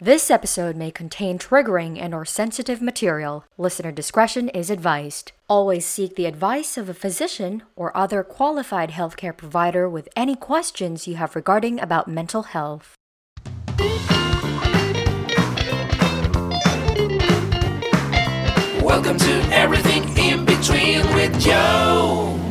This episode may contain triggering and or sensitive material. Listener discretion is advised. Always seek the advice of a physician or other qualified healthcare provider with any questions you have regarding about mental health. Welcome to Everything in Between with Joe.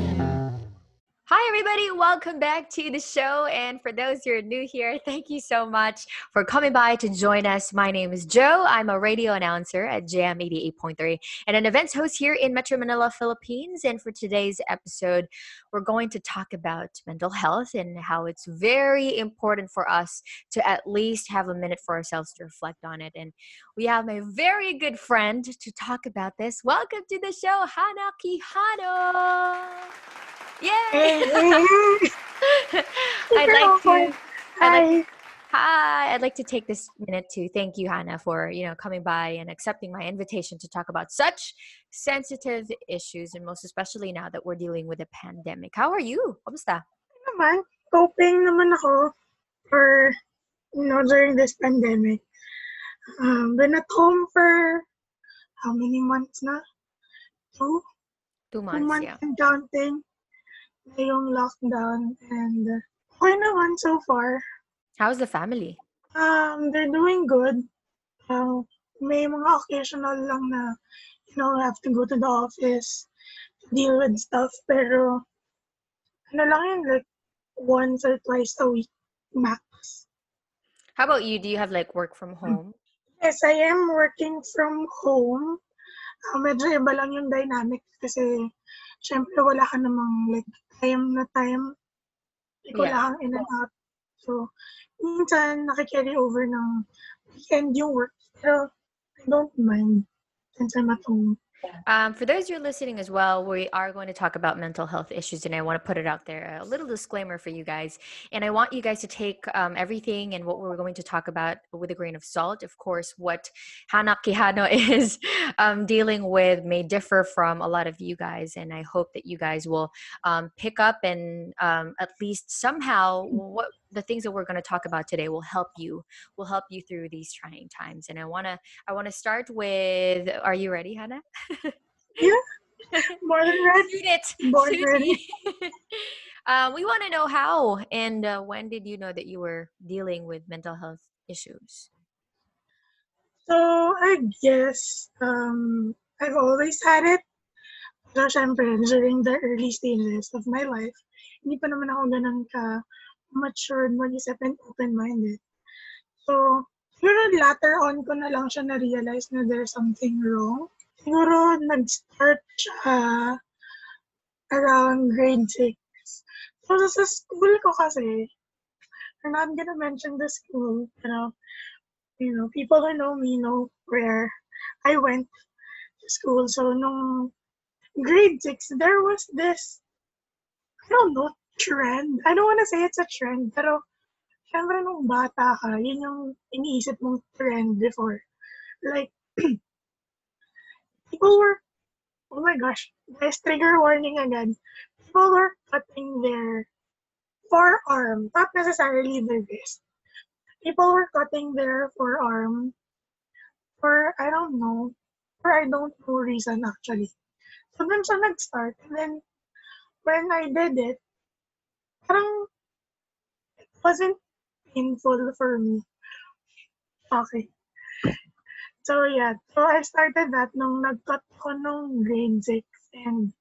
Everybody. Welcome back to the show. And for those who are new here, thank you so much for coming by to join us. My name is Joe. I'm a radio announcer at Jam 88.3 and an events host here in Metro Manila, Philippines. And for today's episode, we're going to talk about mental health and how it's very important for us to at least have a minute for ourselves to reflect on it. And we have my very good friend to talk about this. Welcome to the show, Hana Quijano. Yay! I'd like to. I'd like, hi. I'd like to take this minute to thank you, Hannah, for you know coming by and accepting my invitation to talk about such sensitive issues, and most especially now that we're dealing with a pandemic. How are you? Kamusta? naman, coping naman ako for, you know, during this pandemic. Um, been at home for how many months na? Two? Two months. Two months, yeah. and counting yung lockdown and uh, okay naman so far. How's the family? Um, they're doing good. Um, may mga occasional lang na, you know, have to go to the office to deal with stuff. Pero, ano lang yun, like, once or twice a week, max. How about you? Do you have like work from home? Yes, I am working from home. Uh, medyo iba lang yung dynamic kasi syempre wala ka namang like time na time. Like, wala Yeah. kang in and out. So, minsan nakikarry over ng weekend yung work. Pero I don't mind since I'm at home. Um, for those who are listening as well, we are going to talk about mental health issues, and I want to put it out there a little disclaimer for you guys. And I want you guys to take um, everything and what we're going to talk about with a grain of salt. Of course, what Hana Quijano is um, dealing with may differ from a lot of you guys, and I hope that you guys will um, pick up and um, at least somehow what the things that we're going to talk about today will help you will help you through these trying times. And I want to I want to start with. Are you ready, Hannah? Yeah more than ready. Shoot it. Born Shoot ready. uh, we want to know how and uh, when did you know that you were dealing with mental health issues? So, I guess, um, I've always had it. Pero syempre, during the early stages of my life, hindi pa naman ako ganun ka matured mag-isip and open-minded. So, siguro later on ko na lang siya na-realize na there's something wrong. Siguro nag-start siya around grade 6. So, sa school ko kasi, I'm not gonna mention the school, pero you know, people who know me know where I went to school. So, nung grade 6, there was this, I don't know, trend. I don't want to say it's a trend, pero syempre nung bata ka, yun yung iniisip mong trend before. Like, people were, oh my gosh, there's trigger warning again. People were cutting their forearm, not necessarily their wrist people were cutting their forearm for I don't know, for I don't know reason actually. So then siya nag-start. And then when I did it, parang it wasn't painful for me. Okay. So yeah, so I started that nung nag-cut ko nung grade 6 and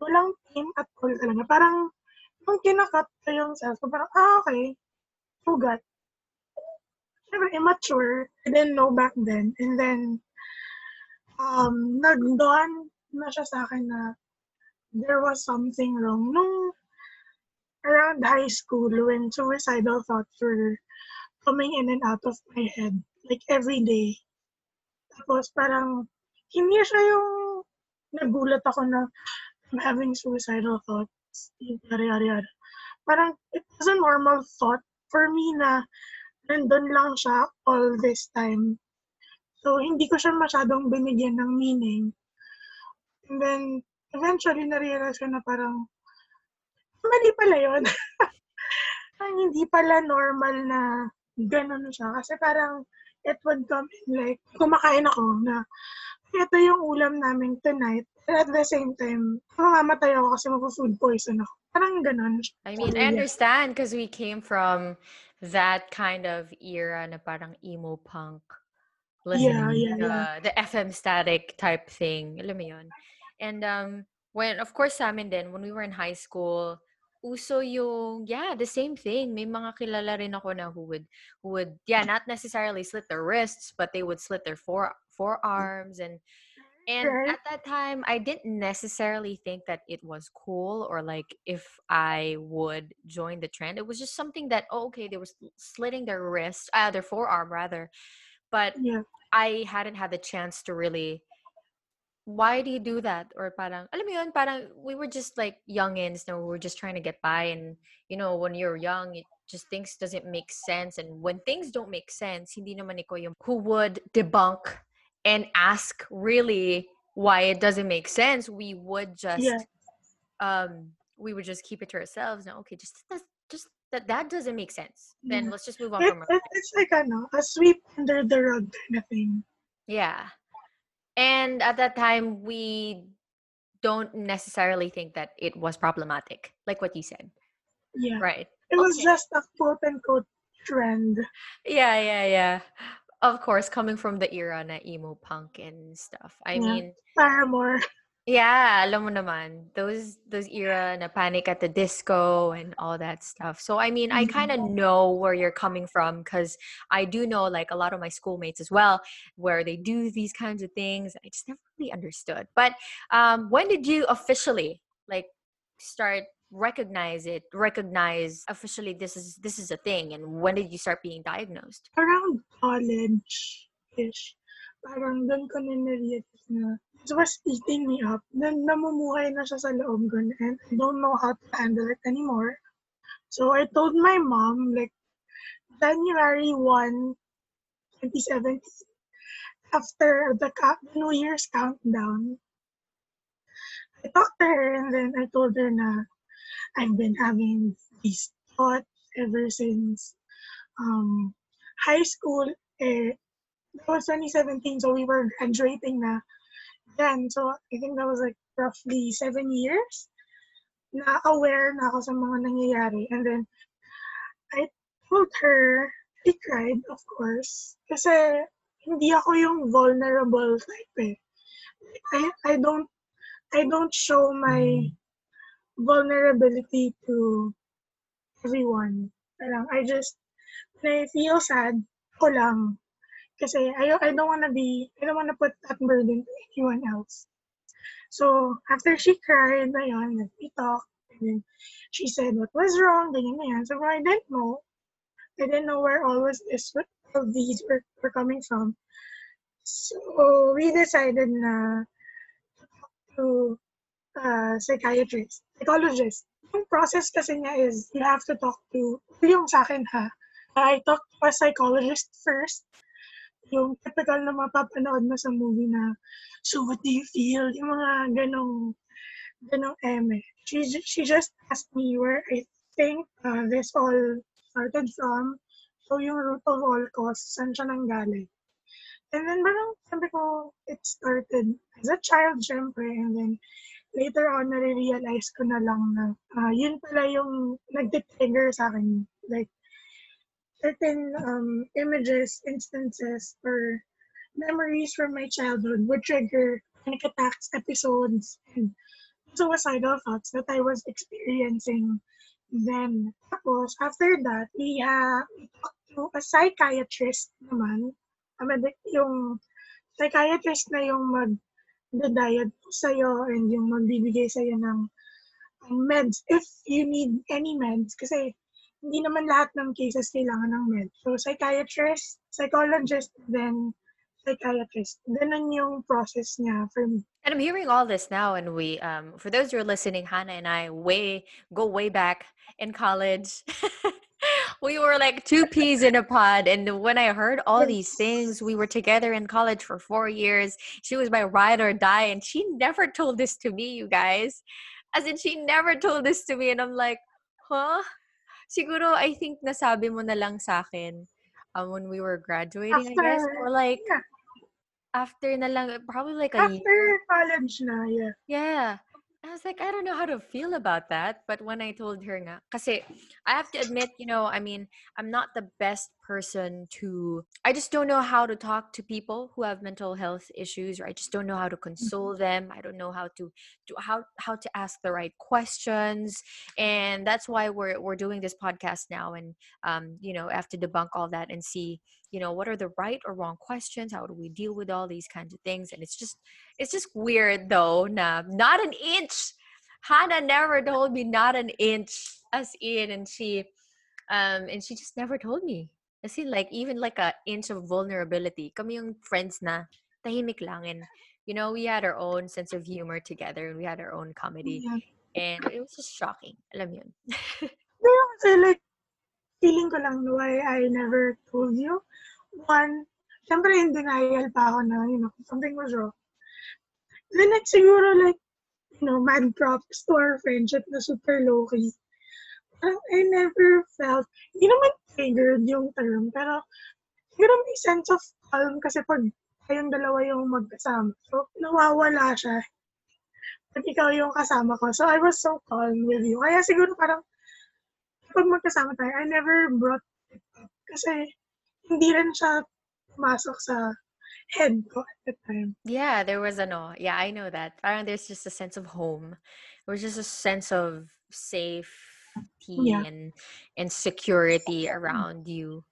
walang pain at all talaga. Parang nung kinakat ko yung cells ko, parang ah okay, sugat. Syempre, immature. I didn't know back then. And then, um, nag-dawn na siya sa akin na there was something wrong. Nung around high school, when suicidal thoughts were coming in and out of my head, like every day. Tapos parang, hindi siya yung nagulat ako na I'm having suicidal thoughts. Yada, yada, yada. Parang, it was a normal thought for me na nandun lang siya all this time. So, hindi ko siya masyadong binigyan ng meaning. And then, eventually, na-realize ko na parang, mali pala yun. Parang hindi pala normal na ganun siya. Kasi parang, it would come in like, kumakain ako na, ito yung ulam namin tonight. And at the same time, mamamatay ako kasi mag-food poison ako. Parang ganun. I mean, I yeah. understand because we came from that kind of era na parang emo punk. Yeah, Listening yeah, yeah. uh, the FM static type thing. Alam mo yun? And um, when, of course, sa amin din, when we were in high school, uso yung, yeah, the same thing. May mga kilala rin ako na who would, who would, yeah, not necessarily slit their wrists, but they would slit their fore, forearms and and Right. at that time, I didn't necessarily think that it was cool or like if I would join the trend. It was just something that, oh, okay, they were slitting their wrist, uh, their forearm rather. But Yeah. I hadn't had the chance to really, why do you do that? Or parang, alam mo yun, parang we were just like youngins, no, we were just trying to get by. And, you know, when you're young, it just things doesn't make sense. And when things don't make sense, hindi naman ikaw yung who would debunk and ask really why it doesn't make sense. We would just, Yeah. um, we would just keep it to ourselves. No, okay, just, just that, that doesn't make sense. Then Yeah. let's just move on It, from it. it, it's like ano, a sweep under the rug kind of thing. Yeah. And at that time, we don't necessarily think that it was problematic, like what you said. Yeah. Right. It was Okay. just a quote unquote trend. Yeah, yeah, yeah. Of course, coming from the era na emo punk and stuff. I Yeah. mean, Paramore. Yeah, alam mo naman, those those era na panic at the disco and all that stuff. So I mean, I kind of know where you're coming from because I do know like a lot of my schoolmates as well, where they do these kinds of things. I just never really understood. But um, when did you officially like start recognize it? Recognize officially this is this is a thing, and when did you start being diagnosed? Around college-ish. Parang doon ko na it was eating me up. Then namumuhay na siya sa loob and I don't know how to handle it anymore. So I told my mom like January 1, 2017, after the New Year's countdown, I talked to her and then I told her na I've been having these thoughts ever since um, high school. Eh, that was 2017, so we were graduating na then. So I think that was like roughly seven years na aware na ako sa mga nangyayari. And then I told her, I cried, of course. Kasi hindi ako yung vulnerable type eh. I, I don't I don't show my vulnerability to everyone. Parang I just when I feel sad, ko lang. Kasi I, I don't wanna be, I don't wanna put that burden to anyone else. So, after she cried, like, we talked, and then she said, what was wrong, ganyan, ganyan. So, I didn't know. I didn't know where all was this, all these were, were coming from. So, we decided na to talk to a psychiatrist, psychologist. Yung process kasi niya is, you have to talk to, yung sa akin ha, I talked to a psychologist first. Yung typical na mapapanood mo sa movie na, so what do you feel? Yung mga ganong, ganong eme. She, ju- she just asked me where I think uh, this all started from. So yung root of all cause, saan siya nanggaling. And then parang sabi ko, it started as a child, syempre. And then later on, nare-realize ko na lang na ah, yun pala yung nagtitrigger sa akin. Like, certain um, images, instances, or memories from my childhood would trigger panic attacks, episodes, and suicidal thoughts that I was experiencing then. Tapos, after that, we, uh, talked to a psychiatrist naman. Yung psychiatrist na yung mag diagnose sa'yo and yung magbibigay sa'yo ng ng meds if you need any meds. Kasi hindi naman lahat ng cases kailangan ng meds. So, psychiatrist, psychologist, then psychiatrist. Ganun yung process niya for me. And I'm hearing all this now, and we, um, for those who are listening, Hannah and I way go way back in college. we were like two peas in a pod, and when I heard all these things, we were together in college for four years. She was my ride or die, and she never told this to me, you guys. As in, she never told this to me, and I'm like, huh? Siguro, I think nasabi mo na lang sa akin um, when we were graduating, I guess, After- or like yeah. after na lang, probably like a After college na, yeah. Yeah. I was like, I don't know how to feel about that. But when I told her nga, kasi I have to admit, you know, I mean, I'm not the best person to, I just don't know how to talk to people who have mental health issues, or I just don't know how to console them. I don't know how to, to how, how to ask the right questions. And that's why we're, we're doing this podcast now. And, um, you know, have to debunk all that and see, you know, what are the right or wrong questions? How do we deal with all these kinds of things? And it's just, it's just weird though nah, not an inch hannah never told me not an inch as in and she um and she just never told me as in like even like a inch of vulnerability kami yung friends na tahimik lang and you know we had our own sense of humor together and we had our own comedy yeah. and it was just shocking alam yun Pero kasi like, feeling ko lang why I never told you. One, syempre in denial pa ako na, you know, something was wrong. Then like, siguro like, you know, mad props to our friendship na super low-key. I never felt, hindi naman triggered yung term, pero siguro may sense of calm kasi pag kayong dalawa yung magkasama. So, nawawala siya. Pag ikaw yung kasama ko. So, I was so calm with you. Kaya siguro parang pag magkasama tayo, I never brought it up. Kasi hindi rin siya pumasok sa head ko at the time. Yeah, there was a no. Yeah, I know that. Parang there's just a sense of home. There was just a sense of safety Yeah. and and security around you.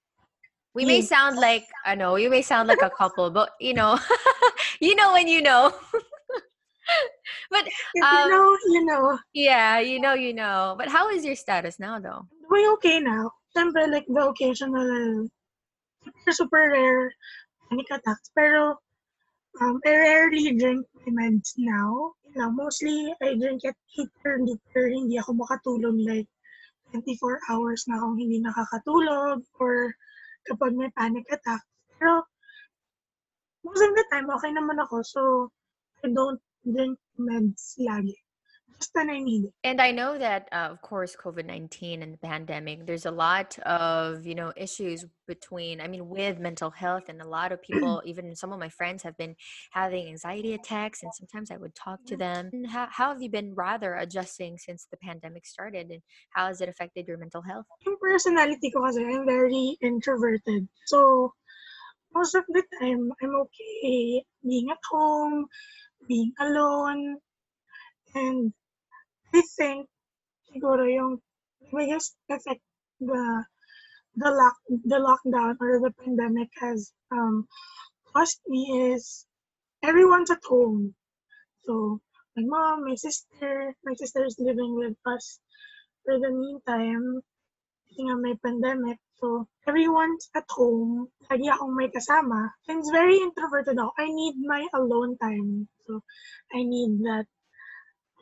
We may sound like I know, you may sound like a couple, but you know, you know when you know. but Um, you know, you know. yeah, you know, you know. But how is your status now though? Doing okay now. Siyempre, like, the occasional, super, super rare panic attacks. Pero, um, I rarely drink my meds now. You know, mostly, I drink at 8 or later. Hindi ako makatulog like 24 hours na akong hindi nakakatulog or kapag may panic attack. Pero, most of the time, okay naman ako. So, I don't drink meds lagi. I need. And I know that, uh, of course, COVID 19 and the pandemic, there's a lot of, you know, issues between, I mean, with mental health. And a lot of people, even some of my friends, have been having anxiety attacks. And sometimes I would talk to them. How, how have you been rather adjusting since the pandemic started? And how has it affected your mental health? yung personality ko kasi, I'm very introverted. So, most of the time, I'm okay being at home, being alone, and I think siguro yung biggest effect the the lock the lockdown or the pandemic has um caused me is everyone's at home. So my mom, my sister, my sister is living with us for the meantime. Nga may pandemic. So, everyone's at home. Lagi akong may kasama. It's very introverted ako. I need my alone time. So, I need that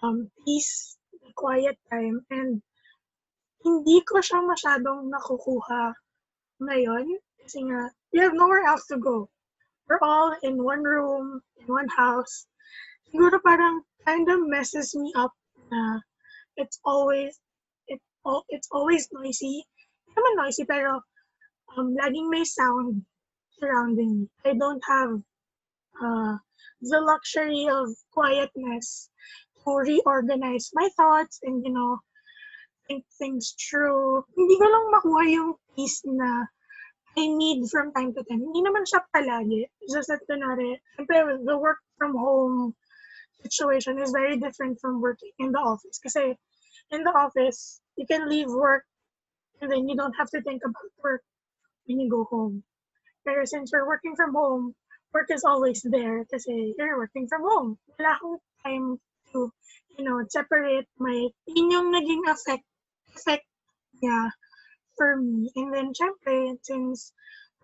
um, peace, quiet time. And hindi ko siya masyadong nakukuha ngayon. Kasi nga, we have nowhere else to go. We're all in one room, in one house. Siguro parang kind of messes me up na it's always it al- it's always noisy. Hindi naman noisy pero um laging may sound surrounding me. I don't have uh the luxury of quietness to reorganize my thoughts and you know think things through. Hindi ko lang makuha yung peace na I need from time to time. Hindi naman siya palagi. It's just that, kunwari, siyempre, the work from home situation is very different from working in the office. Kasi in the office, you can leave work and then you don't have to think about work when you go home. Pero since we're working from home, work is always there kasi you're working from home. Wala akong time to, you know, separate my, yun naging effect, effect niya for me. And then, syempre, since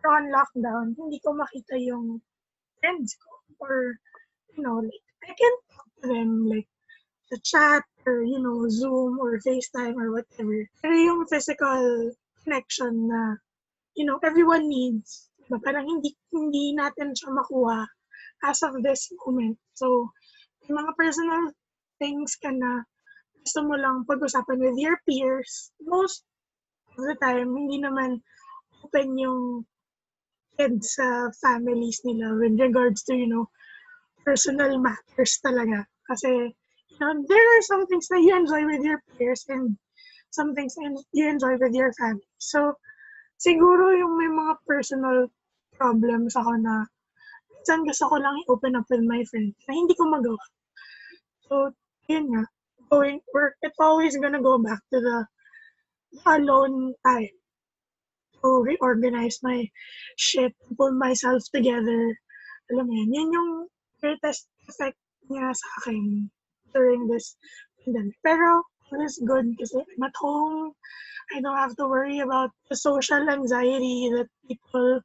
on lockdown, hindi ko makita yung friends ko. Or, you know, like, I can talk to them, like, the chat, or, you know, Zoom, or FaceTime, or whatever. Pero yung physical connection na, you know, everyone needs. Diba? Parang hindi, hindi natin siya makuha as of this moment. So, yung mga personal things ka na gusto mo lang pag-usapan with your peers, most of the time, hindi naman open yung kids sa families nila with regards to, you know, personal matters talaga. Kasi, you know, there are some things that you enjoy with your peers and some things you enjoy with your family. So, siguro yung may mga personal problems ako na minsan gusto ko lang i-open up with my friends na hindi ko magawa. So, yun nga. Going work, it's always gonna go back to the alone time to reorganize my shit, pull myself together. Alam mo yan, yan yung greatest effect niya sa akin during this pandemic. Pero, it is good kasi I'm at home. I don't have to worry about the social anxiety that people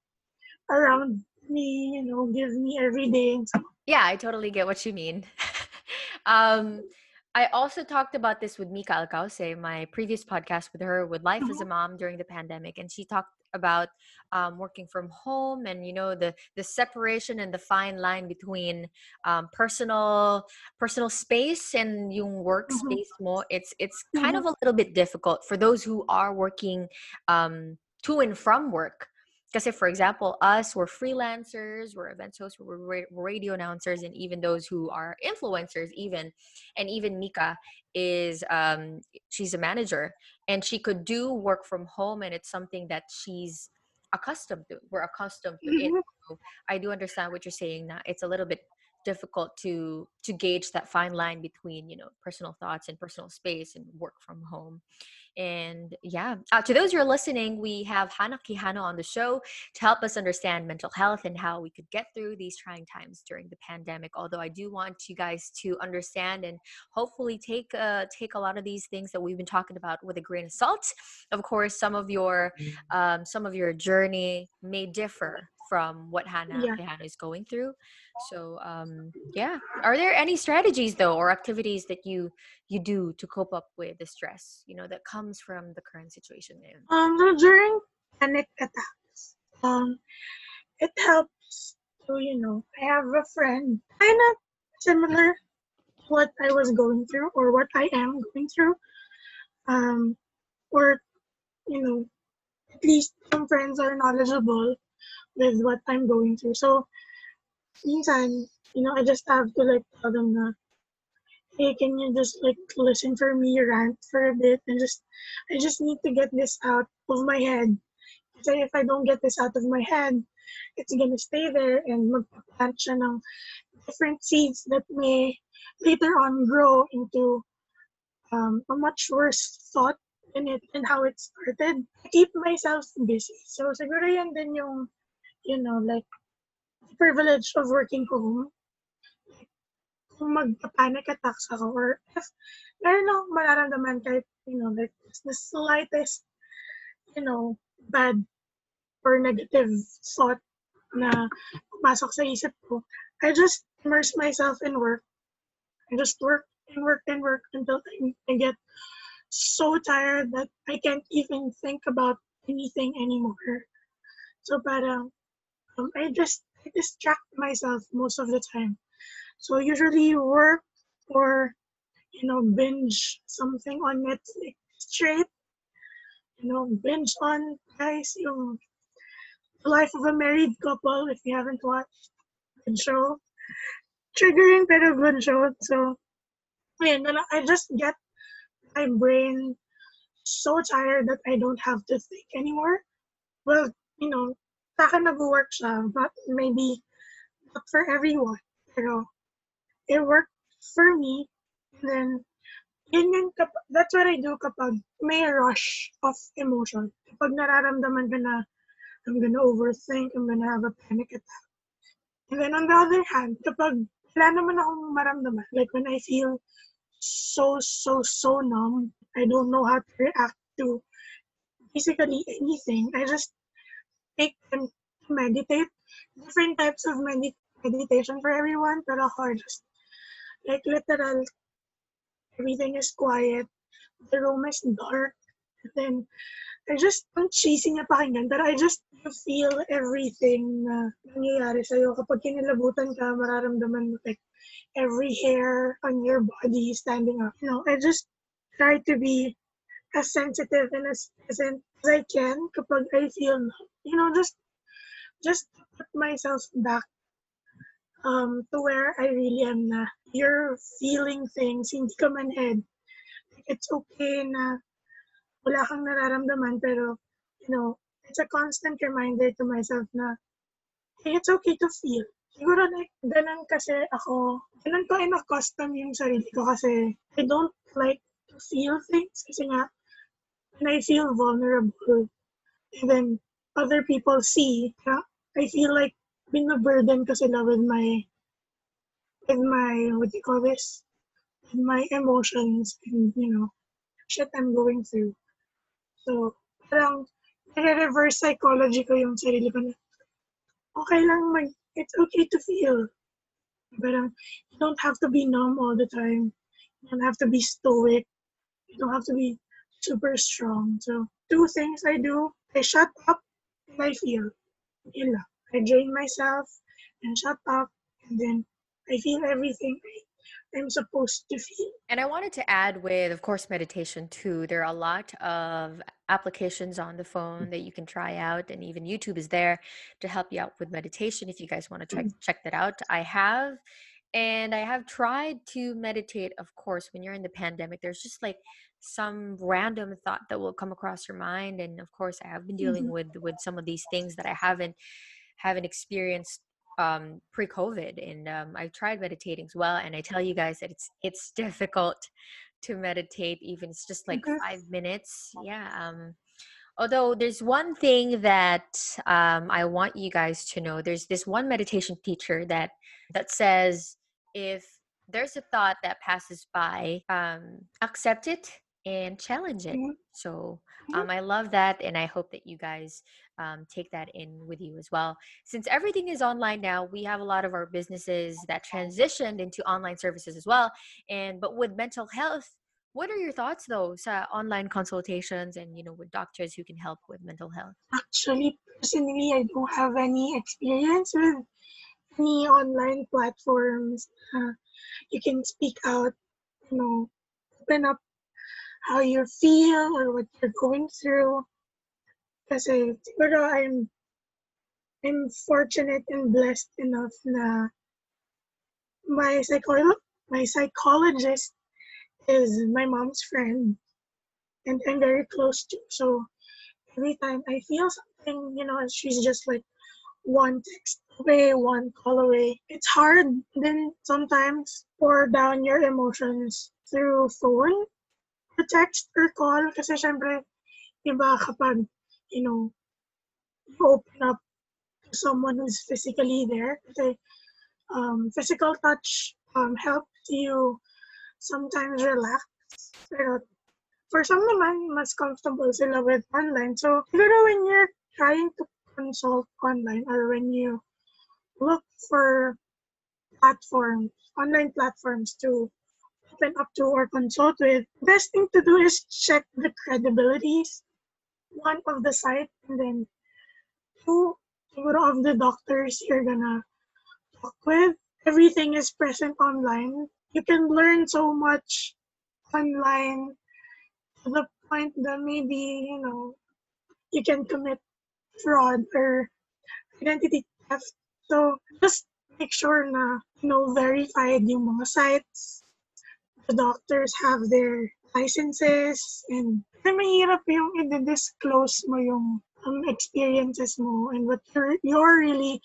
around me, you know, give me every day. Yeah, I totally get what you mean. um, I also talked about this with Mika Alcauce, my previous podcast with her, with Life as a Mom during the pandemic, and she talked about um, working from home and you know the the separation and the fine line between um, personal personal space and yung workspace More, It's it's kind of a little bit difficult for those who are working um, to and from work. Because for example, us, we're freelancers, we're event hosts, we're radio announcers, and even those who are influencers, even, and even Mika is, um, she's a manager, and she could do work from home, and it's something that she's accustomed to. We're accustomed to it. Mhm. So I do understand what you're saying. That it's a little bit difficult to to gauge that fine line between you know personal thoughts and personal space and work from home and yeah, uh, to those who are listening, we have Hana Quijano on the show to help us understand mental health and how we could get through these trying times during the pandemic. Although I do want you guys to understand and hopefully take uh, take a lot of these things that we've been talking about with a grain of salt. Of course, some of your um, some of your journey may differ from what Hannah Yeah. Quijano is going through. So um, yeah, are there any strategies though or activities that you you do to cope up with the stress you know that comes from the current situation? Um, so during panic attacks, um, it helps to, you know, I have a friend kind of similar to what I was going through or what I am going through. Um, or, you know, at least some friends are knowledgeable with what I'm going through. So, minsan, you know, I just have to like tell them na, hey, can you just like listen for me rant for a bit and just, I just need to get this out of my head. Kasi if I don't get this out of my head, it's gonna stay there and magpaplant siya ng different seeds that may later on grow into um, a much worse thought in it and how it started. Keep myself busy. So siguro yan din yung, you know, like, privilege of working home. Kung magpa-panic attacks ako or if meron akong mararamdaman kahit, you know, like, the slightest, you know, bad or negative thought na pumasok sa isip ko, I just immerse myself in work. I just work and work and work until I, I get so tired that I can't even think about anything anymore. So parang um, I just I distract myself most of the time. So usually work or you know binge something on Netflix straight. You know binge on guys yung The Life of a Married Couple if you haven't watched. the show. Triggering pero good show. So ayun, I just get my brain so tired that I don't have to think anymore. Well, you know, sa akin nag-work siya, but maybe not for everyone. Pero it worked for me. And then, yun yun, that's what I do kapag may rush of emotion. Kapag nararamdaman ko na I'm gonna overthink, I'm gonna have a panic attack. And then on the other hand, kapag wala naman akong maramdaman, like when I feel so, so, so numb, I don't know how to react to basically anything. I just take time to meditate. Different types of medi- meditation for everyone, pero ako just like literal, everything is quiet, the room is dark, and then I just, ang cheesy niya pakinggan, pero I just feel everything na nangyayari sa'yo. Kapag kinilabutan ka, mararamdaman mo like every hair on your body standing up. You know, I just try to be as sensitive and as present as I can kapag I feel, you know, just just put myself back um, to where I really am na. You're feeling things, hindi ka manhead. It's okay na wala kang nararamdaman, pero, you know, it's a constant reminder to myself na, hey, it's okay to feel. Siguro like, ganun kasi ako, ganun ko in-accustom yung sarili ko kasi I don't like to feel things kasi nga, when I feel vulnerable, and then other people see, na I feel like binaburden ko sila with my, with my, what do you call this? With my emotions and, you know, shit I'm going through. So, parang, nire-reverse psychology ko yung sarili ko na, okay lang mag, it's okay to feel. Parang, you don't have to be numb all the time. You don't have to be stoic. You don't have to be super strong. So, two things I do, I shut up and I feel. I drain myself and shut up and then I feel everything I, I'm supposed to feel. And I wanted to add with, of course, meditation too. There are a lot of applications on the phone that you can try out, and even YouTube is there to help you out with meditation if you guys want to check check that out. I have, and I have tried to meditate. Of course, when you're in the pandemic, there's just like some random thought that will come across your mind, and of course, I have been dealing Mhm. with with some of these things that I haven't haven't experienced um pre-covid and um i've tried meditating as well and i tell you guys that it's it's difficult to meditate even it's just like five minutes yeah um although there's one thing that um i want you guys to know there's this one meditation teacher that that says if there's a thought that passes by um accept it and challenge it Mhm. so Mhm. um, I love that, and I hope that you guys um, take that in with you as well. Since everything is online now, we have a lot of our businesses that transitioned into online services as well. And but with mental health, what are your thoughts though? Online consultations and you know with doctors who can help with mental health. Actually, personally, I don't have any experience with any online platforms. Uh, you can speak out, you know, open up how you feel or what you're going through. Kasi siguro I'm I'm fortunate and blessed enough na my psycholo- my psychologist is my mom's friend and I'm very close to. So every time I feel something, you know, she's just like one text away, one call away. It's hard then sometimes pour down your emotions through phone or text or call kasi syempre iba kapag, you know, open up to someone who's physically there. Kasi um, physical touch um, helps you sometimes relax. Pero for some naman, mas comfortable sila with online. So, siguro when you're trying to consult online or when you look for platforms, online platforms to open up to or consult with, best thing to do is check the credibilities, one of the site, and then two, of the doctors you're gonna talk with. Everything is present online. You can learn so much online to the point that maybe, you know, you can commit fraud or identity theft. So just make sure na, you know, verified yung mga sites. The doctors have their licenses and kasi mahirap yung i-disclose mo yung um, experiences mo and what you're, you're really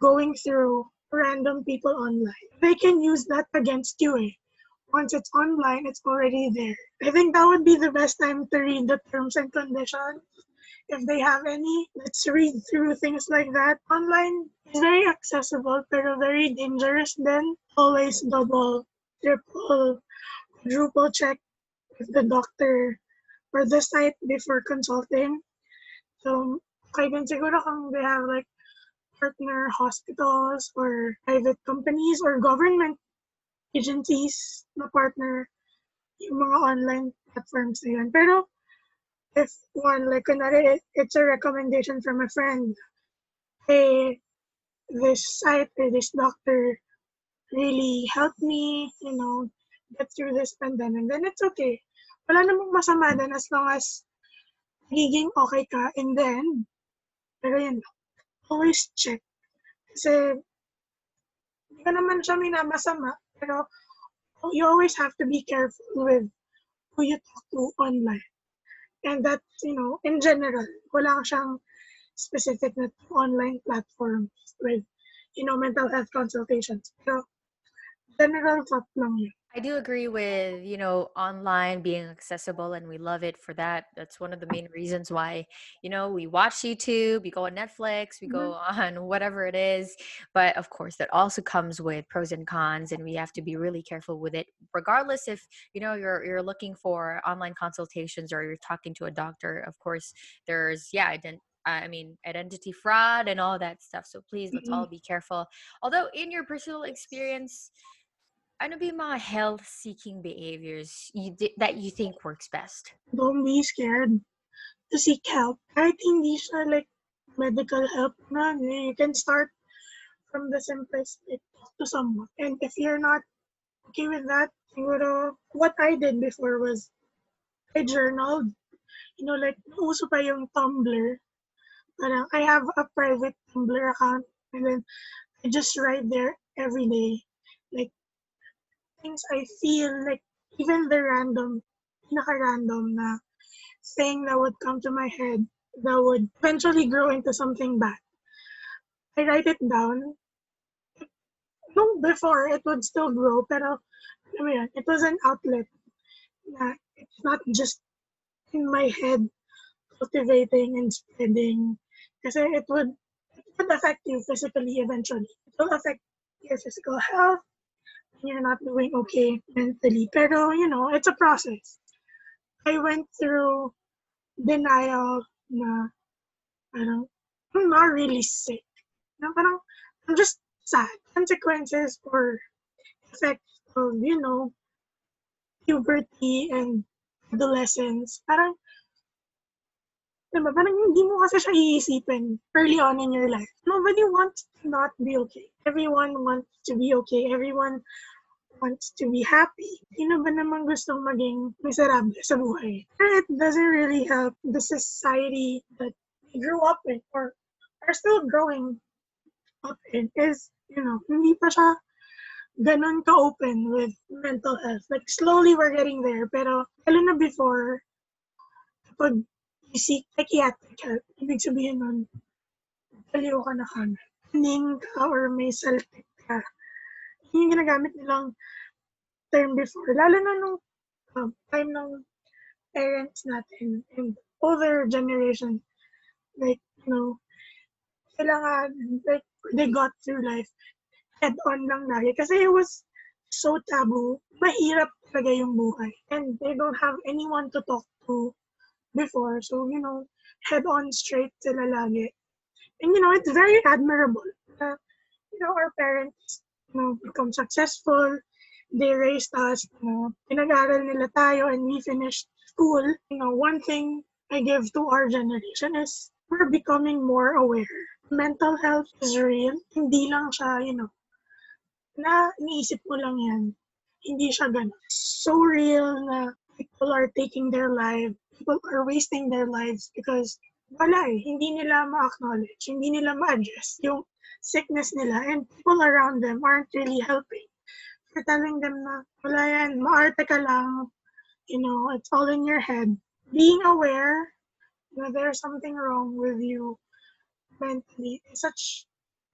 going through random people online. They can use that against you eh. Once it's online, it's already there. I think that would be the best time to read the terms and conditions. If they have any, let's read through things like that. Online is very accessible, pero very dangerous then. Always double, triple, quadruple check with the doctor or the site before consulting. So, din siguro kung they have like partner hospitals or private companies or government agencies na partner yung mga online platforms na yun. Pero, if one, like, kunwari, it- it's a recommendation from a friend, hey, this site or this doctor really helped me, you know, get through this pandemic, then it's okay. Wala namang masama din as long as nagiging okay ka in the end. Pero yun, always check. Kasi, hindi ka naman siya minamasama, pero you always have to be careful with who you talk to online. And that's, you know, in general, wala siyang specific na online platforms with, you know, mental health consultations. So, general thought lang yun. I do agree with, you know, online being accessible and we love it for that. That's one of the main reasons why, you know, we watch YouTube, we go on Netflix, we mm-hmm. go on whatever it is. But of course, that also comes with pros and cons and we have to be really careful with it regardless if, you know, you're you're looking for online consultations or you're talking to a doctor. Of course, there's yeah, ident- I mean, identity fraud and all that stuff. So please, let's all mm-hmm. be careful. Although, in your personal experience, yung mga health-seeking behaviors you, di- that you think works best? Don't be scared to seek help. I think hindi siya like medical help na, you can start from the simplest, to someone. And if you're not okay with that, siguro, what I did before was, I journaled. You know, like, uso pa yung Tumblr. Parang, I have a private Tumblr account, and then I just write there every day. Things I feel, like, even the random, pinaka-random na thing that would come to my head that would eventually grow into something bad. I write it down. No, before, it would still grow, pero, mo yun, it was an outlet na it's not just in my head cultivating and spreading. Kasi it would, it would affect you physically eventually. It will affect your physical health. You're not doing okay mentally. Pero, you know, it's a process. I went through denial na parang I'm not really sick. Na parang I'm just sad. Consequences or effects of, you know, puberty and adolescence. Parang, diba, parang hindi mo kasi siya iisipin early on in your life. Nobody wants to not be okay. Everyone wants to be okay. Everyone wants to be happy. Sino ba naman gustong maging miserable sa buhay? It doesn't really help the society that we grew up in or are still growing up in is, you know, hindi pa siya ganun ka-open with mental health. Like, slowly we're getting there. Pero, lalo na before, seek psychiatric help, ibig sabihin nun, baliw ka na kagad. Ning ka or may saltik ka. Yun yung ginagamit nilang term before. Lalo na nung um, time ng parents natin and older generation. Like, you know, kailangan, like, they got through life head-on lang lagi. Kasi it was so taboo. Mahirap talaga yung buhay. And they don't have anyone to talk to before. So, you know, head-on straight sila lagi. And, you know, it's very admirable. Uh, you know, our parents, you know, become successful. They raised us, you know, pinag-aral nila tayo and we finished school. You know, one thing I give to our generation is we're becoming more aware. Mental health is real. Hindi lang siya, you know, na iniisip mo lang yan. Hindi siya ganun. So real na people are taking their life, people are wasting their lives because wala eh, hindi nila ma-acknowledge, hindi nila ma-address yung sickness nila and people around them aren't really helping. For telling them na, wala yan, maarte ka lang, you know, it's all in your head. Being aware na there's something wrong with you mentally is such,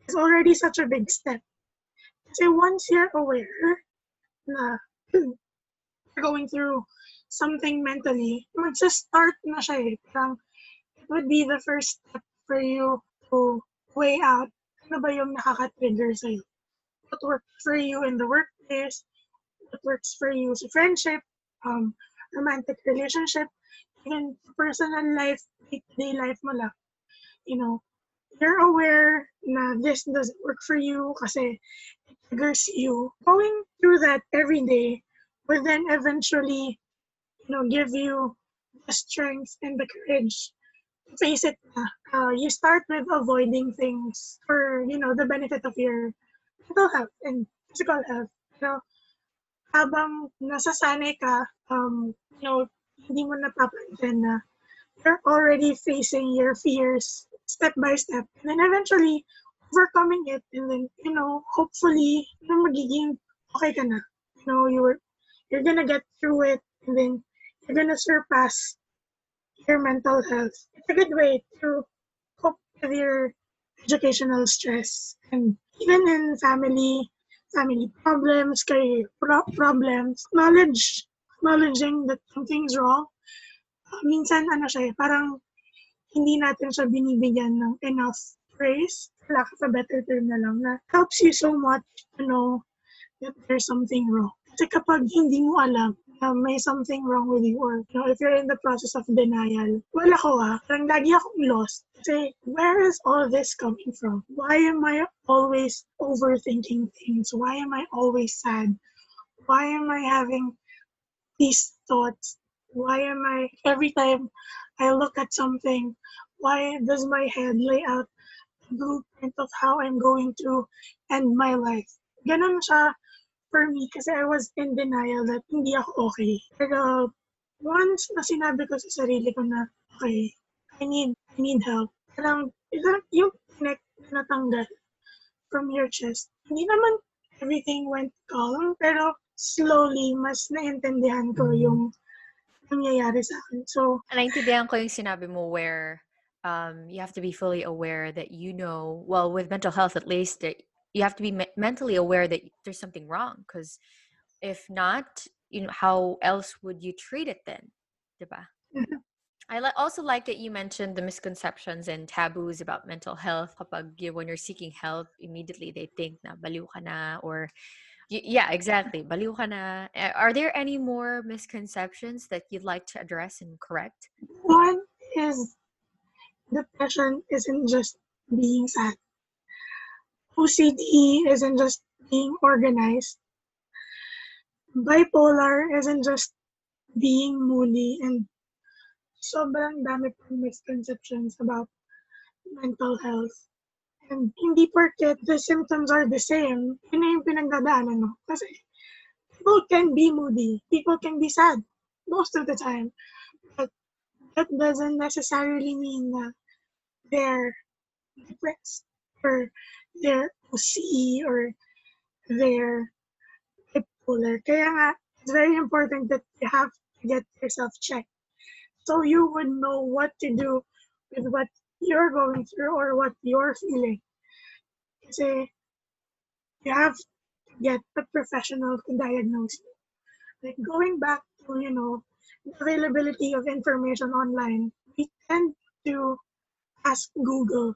is already such a big step. Kasi once you're aware na you're going through something mentally, magsa-start na siya eh. Parang, it would be the first step for you to weigh out ano ba yung nakaka-trigger sa'yo. What works for you in the workplace, what works for you sa friendship, um, romantic relationship, even personal life, day-to-day life mo lang. You know, you're aware na this doesn't work for you kasi it triggers you. Going through that every day will then eventually, you know, give you the strength and the courage to face it. Uh, you start with avoiding things for, you know, the benefit of your mental health and physical health. You know, habang nasasanay ka, um, you know, hindi mo napapansin na you're already facing your fears step by step. And then eventually, overcoming it. And then, you know, hopefully, na magiging okay ka na. You know, you're, you're gonna get through it. And then, you're gonna surpass your mental health. It's a good way to cope with your educational stress. And even in family, family problems, career pro- problems, knowledge, acknowledging that something's wrong, uh, minsan ano siya, eh, parang hindi natin siya binibigyan ng enough praise, lack of a better term na lang, na helps you so much to know that there's something wrong. Kasi kapag hindi mo alam na may something wrong with you or you know, if you're in the process of denial, wala ko ah, parang lagi akong lost. Kasi where is all this coming from? Why am I always overthinking things? Why am I always sad? Why am I having these thoughts? Why am I, every time I look at something, why does my head lay out a blueprint of how I'm going to end my life? Ganun siya for me kasi I was in denial that hindi ako okay. Pero once na sinabi ko sa sarili ko na, okay, I need, I need help. Parang, yung connect na natanggal from your chest. Hindi naman everything went calm, pero slowly, mas naintindihan ko yung nangyayari sa akin. So, Naintindihan ko yung sinabi mo where um, you have to be fully aware that you know, well, with mental health at least, that you have to be me- mentally aware that there's something wrong. Because if not, you know, how else would you treat it then? Diba? Mhm. I also like that you mentioned the misconceptions and taboos about mental health. Kapag you, when you're seeking help, immediately they think na baliw ka na or yeah, exactly. Baliw ka na. Are there any more misconceptions that you'd like to address and correct? one is depression isn't just being sad. OCD isn't just being organized. Bipolar isn't just being moody and sobrang dami pang misconceptions about mental health. And hindi porket the symptoms are the same, yun na yung pinagdadaanan mo. Kasi people can be moody, people can be sad most of the time. But that doesn't necessarily mean that they're depressed or they're OCD or they're bipolar. Kaya nga, it's very important that you have to get yourself checked so you would know what to do with what you're going through or what you're feeling. Kasi you have to get a professional to diagnose you. Like going back to, you know, the availability of information online, we tend to ask Google,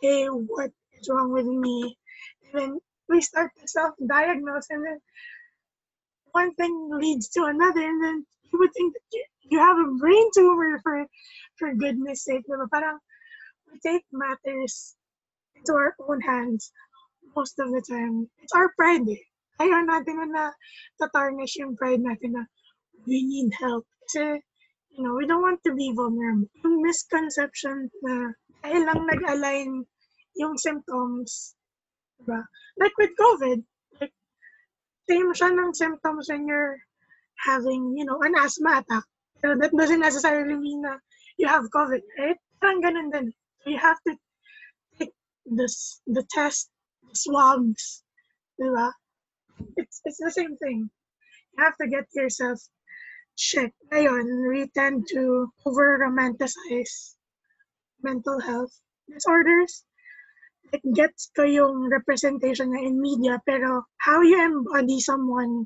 hey, what is wrong with me? And then we start to self-diagnose and then one thing leads to another and then you would think that you, you have a brain tumor for for goodness sake. Diba? Parang we take matters into our own hands most of the time. It's our pride eh. Ayaw natin na na-tarnish yung pride natin na we need help. Kasi, you know, we don't want to be vulnerable. Yung misconception na dahil lang nag-align yung symptoms, diba? Like with COVID, like, same siya ng symptoms when you're having, you know, an asthma attack. That doesn't necessarily mean na you have COVID, right? Parang ganun din. So you have to take this, the test, the swabs, diba? It's, it's the same thing. You have to get yourself checked. Ngayon, we tend to over-romanticize mental health disorders. It gets ko yung representation in media, pero how you embody someone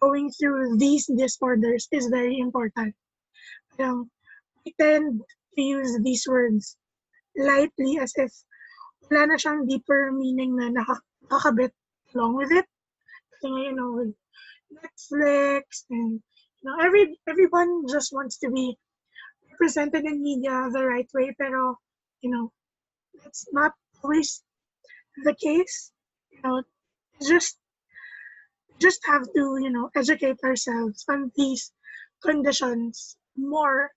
going through these disorders is very important. Parang, we tend to use these words lightly as if wala na siyang deeper meaning na naka- nakakabit along with it. You know, with Netflix and you know, every everyone just wants to be represented in media the right way, pero you know, that's not always the case. You know, just just have to you know educate ourselves on these conditions more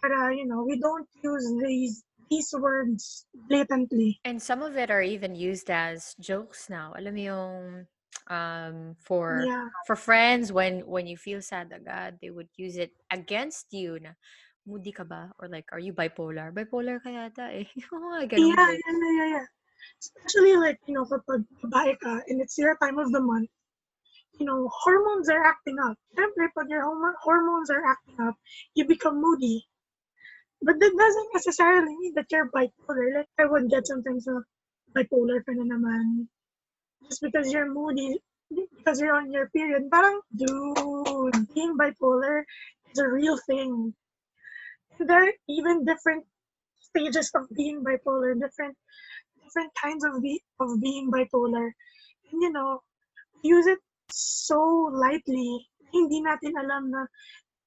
para you know we don't use these these words blatantly And some of it are even used as jokes now. Alam mo yung um for yeah for friends when when you feel sad agad, they would use it against you na moody ka ba? Or like, are you bipolar? Bipolar ka yata eh. Oo nga, ganun Yeah, yeah, yeah, yeah, yeah. Especially like, you know, kapag babae ka and it's your time of the month, you know, hormones are acting up. Siyempre, pag your hormo- hormones are acting up, you become moody. But that doesn't necessarily mean that you're bipolar. Like, I would get sometimes na bipolar ka na naman. Just because you're moody, because you're on your period. Parang, dude, being bipolar is a real thing. There are even different stages of being bipolar, different different kinds of be of being bipolar. And you know, use it so lightly. Hindi natin alam na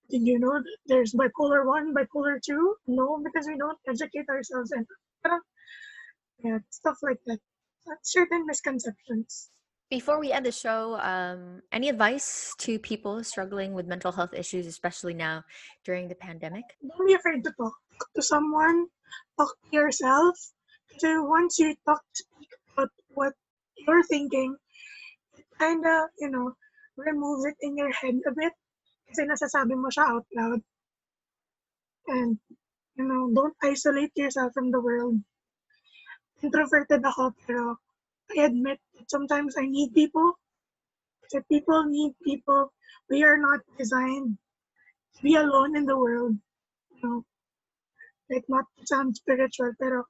did you know there's bipolar 1, bipolar 2? No, because we don't educate ourselves and yeah, stuff like that. Certain misconceptions. Before we end the show, um, any advice to people struggling with mental health issues, especially now during the pandemic? Don't be afraid to talk. To someone, talk to yourself. So once you talk, speak about what you're thinking, kind of, you know, removes it in your head a bit. Kasi nasasabi mo siya out loud. And, you know, don't isolate yourself from the world. Introverted ako, pero I admit that sometimes I need people. That people need people. We are not designed to be alone in the world. You know, like not to sound spiritual, pero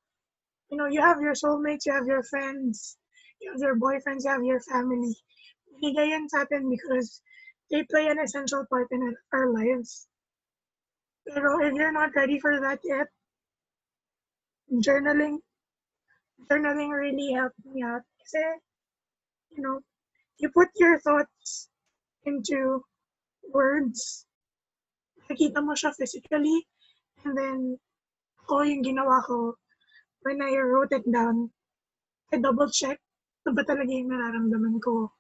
you know, you have your soulmates, you have your friends, you have your boyfriends, you have your family. Binigay yan sa atin because they play an essential part in our- lives. Pero if you're not ready for that yet, journaling, journaling really helped me out. Kasi, you know, you put your thoughts into words, nakikita mo siya physically, and then, ako yung ginawa ko, when I wrote it down, I double check na ba talaga yung nararamdaman ko.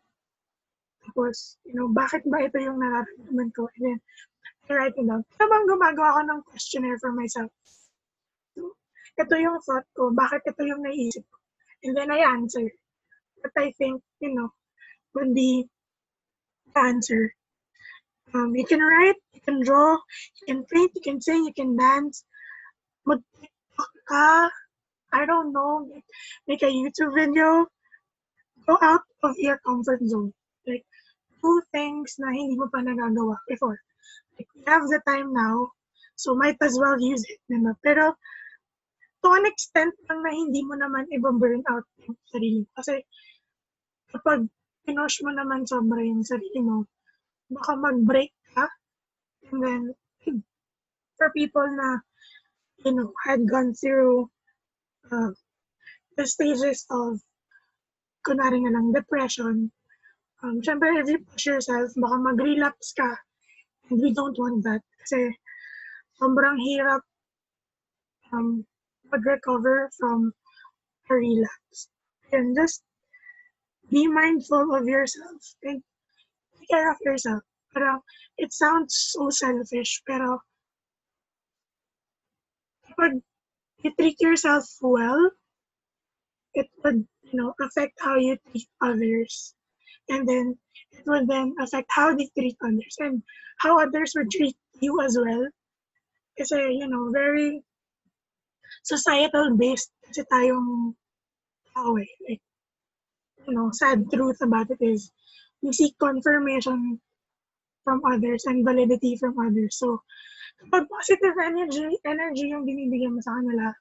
Tapos, you know, bakit ba ito yung nararamdaman ko? And then, I write it down. Habang gumagawa ako ng questionnaire for myself. Ito yung thought ko, bakit ito yung naisip ko. And then I answer what I think, you know, would be the answer. Um, you can write, you can draw, you can paint, you can sing, you can dance. Mag-TikTok ka, I don't know, make a YouTube video. Go out of your comfort zone. Like, do things na hindi mo pa nagagawa before. Like, we have the time now, so might as well use it. Diba? Pero, to an extent lang na hindi mo naman i-burn out yung sarili. Kasi, kapag pinush mo naman sobra yung sarili mo, baka mag-break ka. And then, for people na, you know, had gone through uh, the stages of, kunwari nga lang, depression, um, syempre, if you push yourself, baka mag-relapse ka. And we don't want that. Kasi, sobrang hirap um, mag-recover from a relapse. And just be mindful of yourself and take care of yourself. Pero, it sounds so selfish, pero kapag you treat yourself well, it would, you know, affect how you treat others. And then it would then affect how they treat others and how others would treat you as well. Kasi, you know, very societal based kasi tayong tao eh. Like, you know, sad truth about it is we seek confirmation from others and validity from others. So, kapag positive energy, energy yung binibigyan mo sa kanila,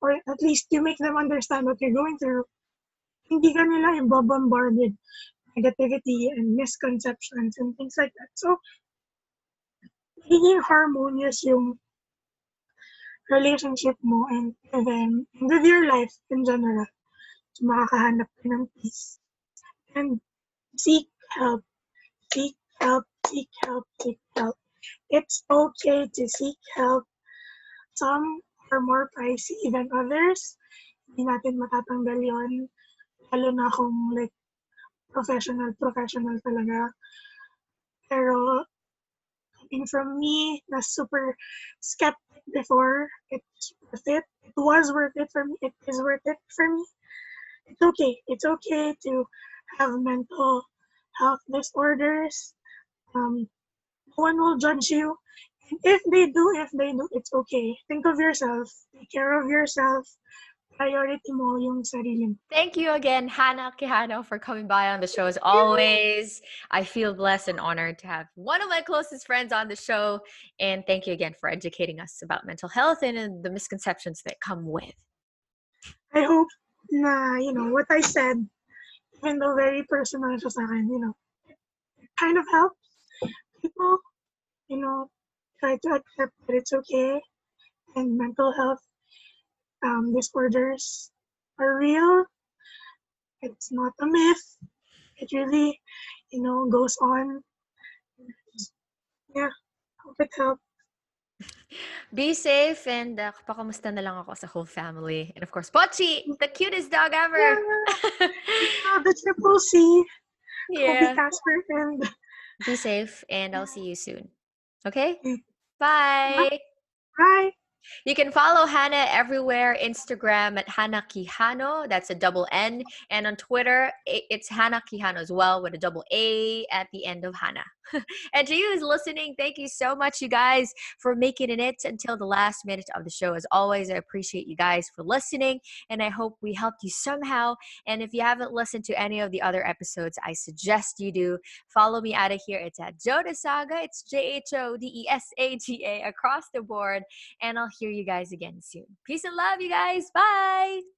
or at least you make them understand what you're going through, hindi ka nila ibobombard with negativity and misconceptions and things like that. So, magiging harmonious yung relationship mo and with them, and with your life in general. So, makakahanap ka ng peace. And seek help. Seek help, seek help, seek help. It's okay to seek help. Some are more pricey than others. Hindi natin matatanggal yon Lalo na kung like professional, professional talaga. Pero coming from me, na super skeptic before, it's worth it. It was worth it for me. It is worth it for me. It's okay. It's okay to have mental health disorders. Um, no one will judge you And if they do, if they do, it's okay. Think of yourself. Take care of yourself. Priority mo yung sarili mo. Thank you again, Hannah Quijano, for coming by on the show as always. I feel blessed and honored to have one of my closest friends on the show. And thank you again for educating us about mental health and the misconceptions that come with. I hope na, you know, what I said, even though very personal siya sa akin, you know, kind of helps people, you know, try to accept that it's okay and mental health um, disorders are real. It's not a myth. It really, you know, goes on. Yeah, hope it helps. Be safe and uh, kapakamusta na lang ako sa whole family. And of course, Pochi, the cutest dog ever. Uh, the triple C, yeah. Kobe Casper, and Be safe and I'll see you soon. Okay? Mm. Bye. bye. You can follow Hannah everywhere Instagram at Hannah Quijano. That's a double N. And on Twitter, it's Hannah Quijano as well with a double A at the end of Hannah. and to you who's listening, thank you so much, you guys, for making it until the last minute of the show. As always, I appreciate you guys for listening. And I hope we helped you somehow. And if you haven't listened to any of the other episodes, I suggest you do. Follow me out of here. It's at Joda Saga. It's J H O D E S A G A across the board and I'll hear you guys again soon. Peace and love, you guys. Bye.